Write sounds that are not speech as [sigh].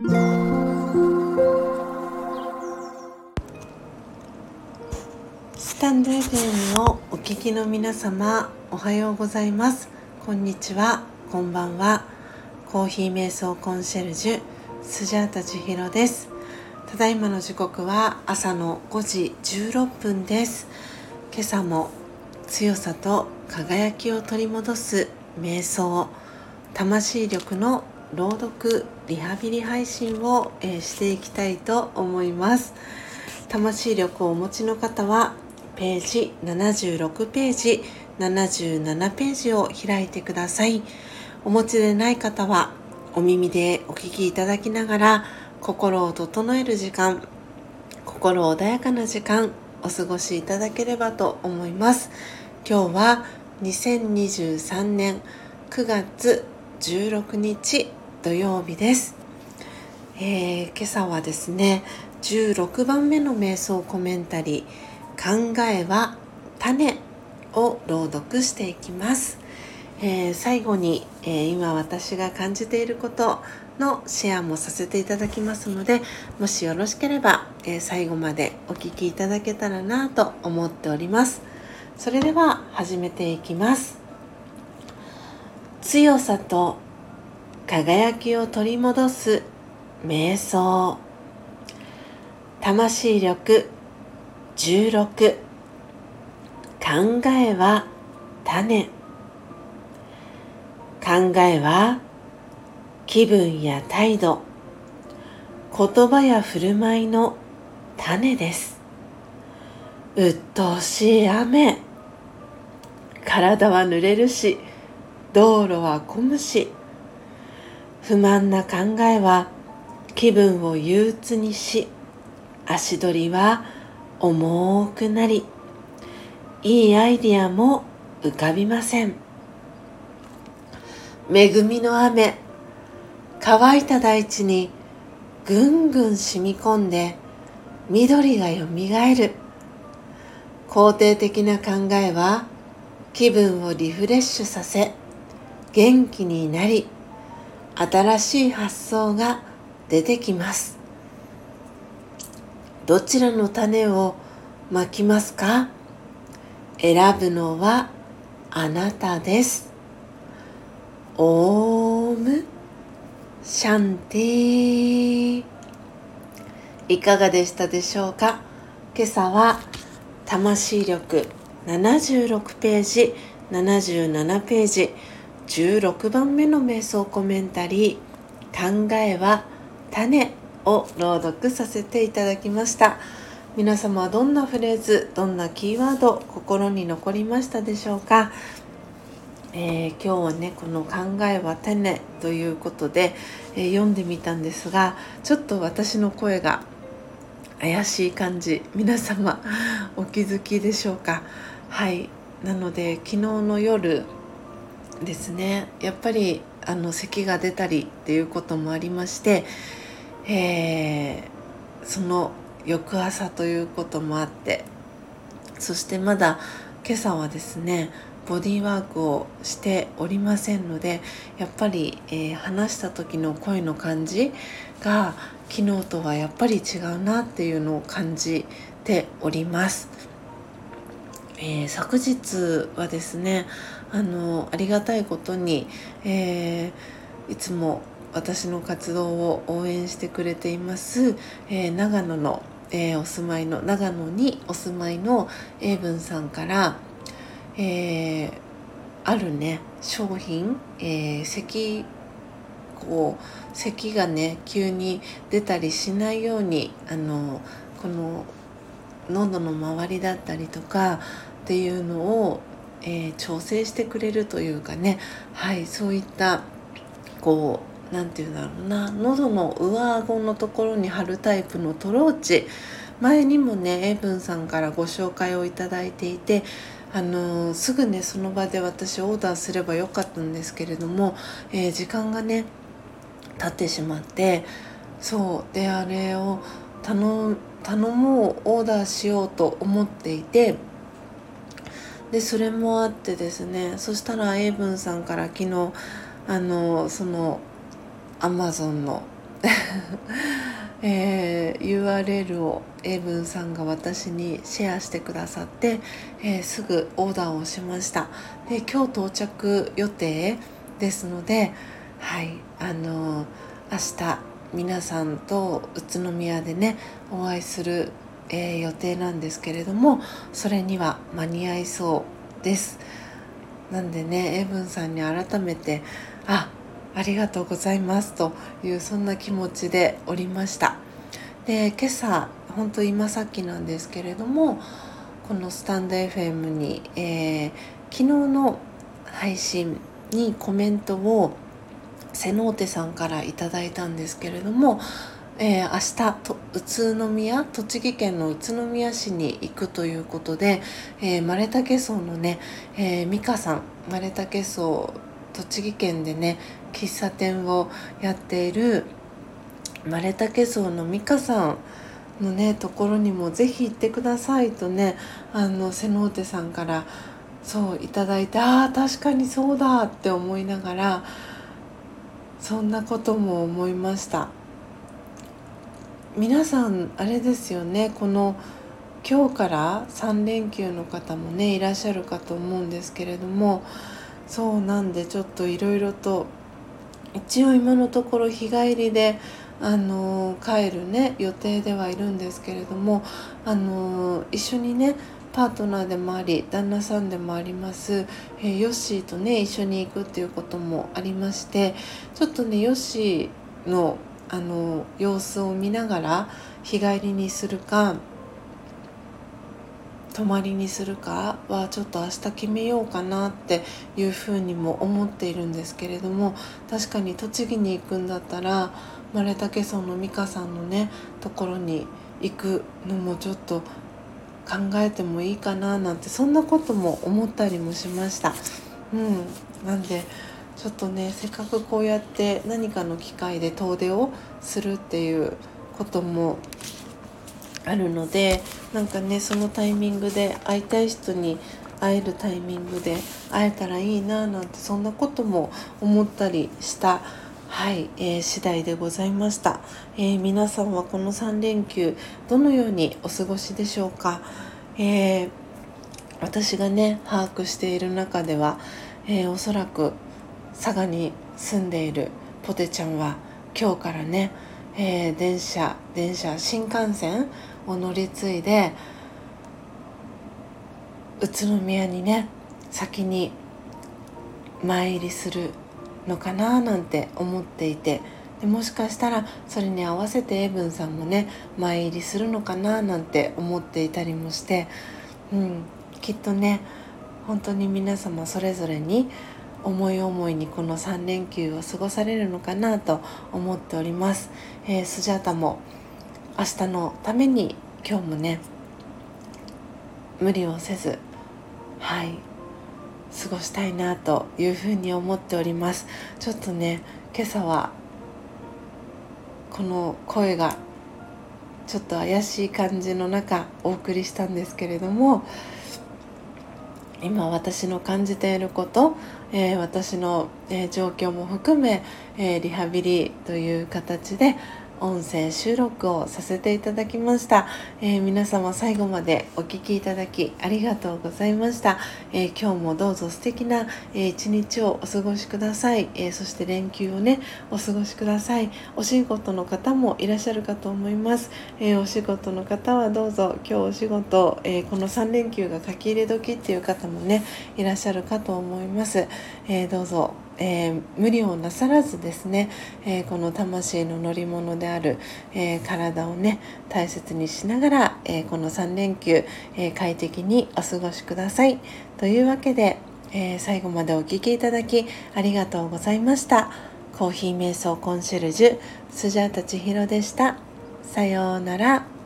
スタンド FM をお聞きの皆様おはようございます。こんにちは。こんばんは。コーヒー瞑想コンシェルジュスジャータ千尋です。ただいまの時刻は朝の5時16分です。今朝も強さと輝きを取り戻す瞑想魂力の朗読リハビリ配信を、えー、していきたいと思います。魂力をお持ちの方はページ76ページ77ページを開いてください。お持ちでない方はお耳でお聞きいただきながら心を整える時間心穏やかな時間お過ごしいただければと思います。今日は2023年9月16日。土曜日です、えー、今朝はですね16番目の瞑想コメンタリー考えは種を朗読していきます、えー、最後に、えー、今私が感じていることのシェアもさせていただきますのでもしよろしければ、え最後までお聴きいただけたらなと思っております。それでは始めていきます。強さと輝きを取り戻す瞑想。魂力16考えは種。考えは気分や態度。言葉や振る舞いの種です。鬱陶しい雨。体は濡れるし道路は混むし。不満な考えは気分を憂鬱にし足取りは重くなりいいアイディアも浮かびません。恵みの雨乾いた大地にぐんぐん染み込んで緑がよみがえる。肯定的な考えは気分をリフレッシュさせ元気になり新しい発想が出てきます。どちらの種をまきますか？選ぶのはあなたです。オームシャンティいかがでしたでしょうか？今朝は魂力76ページ77ページ。16番目の瞑想コメンタリー「考えは種」を朗読させていただきました。皆様はどんなフレーズどんなキーワード心に残りましたでしょうか、えー、今日はねこの「考えは種」ということで、えー、読んでみたんですがちょっと私の声が怪しい感じ皆様お気づきでしょうか？はい。なので昨日の夜ですねやっぱりあの咳が出たりっていうこともありまして、えー、その翌朝ということもあってそしてまだ今朝はですねボディーワークをしておりませんのでやっぱり、えー、話した時の声の感じが昨日とはやっぱり違うなっていうのを感じております。えー、昨日はですねあのありがたいことに、えー、いつも私の活動を応援してくれています、えー、長野の、えー、お住まいの長野にお住まいの英文さんから、えー、あるね商品、えー、咳こう咳がね急に出たりしないようにあのこの喉の周りだったりとかっていうのをえー、調整してくれるというかね。はいそういったこう何て言うんだろうな。喉の上顎のところに貼るタイプのトローチ。前にもねエブンさんからご紹介をいただいていてあの、すぐねその場で私オーダーすればよかったんですけれども、えー、時間がね経ってしまってそうであれを頼頼もうオーダーしようと思っていてでそれもあってですねそしたらエイブンさんから昨日あのそのアマゾンの [laughs] えー、URL を英文さんが私にシェアしてくださって、えー、すぐオーダーをしました。で今日到着予定ですのではいあのー、明日皆さんと宇都宮でねお会いする、えー、予定なんですけれどもそれには間に合いそうです。なんでねエブンさんに改めてあありがとうございますというそんな気持ちでおりました。で今朝本当今さっきなんですけれどもこのスタンド FM に、えー、昨日の配信にコメントを瀬能手さんからいただいたんですけれども、えー、明日と宇都宮栃木県の宇都宮市に行くということで、えー、マレタケソのね、えー、美香さんマレタケソ栃木県でね喫茶店をやっているマレタケソの美香さんのねところにもぜひ行ってくださいとねあの瀬能手さんからそういただいてああ確かにそうだって思いながらそんなことも思いました。皆さんあれですよね。この今日から3連休の方もねいらっしゃるかと思うんですけれどもそうなんでちょっといろいろと一応今のところ日帰りであの帰るね予定ではいるんですけれどもあの一緒にねパートナーでもあり旦那さんでもあります、え、ヨッシーとね一緒に行くっていうこともありましてちょっとねヨッシーのあの様子を見ながら日帰りにするか泊まりにするかはちょっと明日決めようかなっていうふうにも思っているんですけれども確かに栃木に行くんだったらマレタケソの美香さんのねところに行くのもちょっと考えてもいいかななんてそんなことも思ったりもしました。うん、なんでちょっとねせっかくこうやって何かの機会で遠出をするっていうこともあるのでなんかねそのタイミングで会いたい人に会えるタイミングで会えたらいいななんてそんなことも思ったりしたはい、えー、次第でございました、えー、皆さんはこの3連休どのようにお過ごしでしょうか、えー、私がね把握している中では、えー、おそらく佐賀に住んでいるポテちゃんは今日からね、え電車電車新幹線を乗り継いで宇都宮にね先に参りするのかななんて思っていてでもしかしたらそれに合わせてエブンさんもね前入りするのかななんて思っていたりもして、うん、きっとね本当に皆様それぞれに思い思いにこの3連休を過ごされるのかなと思っております、えー、スジャータも明日のために今日もね無理をせずはい過ごしたいなというふうに思っております。ちょっとね今朝はこの声がちょっと怪しい感じの中お送りしたんですけれども今私の感じていること、えー、私の、えー、状況も含め、えー、リハビリという形で音声収録をさせていただきました、えー、皆様最後までお聴きいただきありがとうございました、えー、今日もどうぞ素敵な、えー、一日をお過ごしください、えそして連休をねお過ごしください。お仕事の方もいらっしゃるかと思います、えお仕事の方はどうぞ今日お仕事、えこの3連休が書き入れ時っていう方もねいらっしゃるかと思います、えどうぞえー、無理をなさらずですね、えー、この魂の乗り物である、えー、体をね大切にしながら、えこの3連休、え快適にお過ごしください。というわけで、え最後までお聴きいただきありがとうございました。コーヒー瞑想コンシェルジュスジャータ千尋でした。さようなら。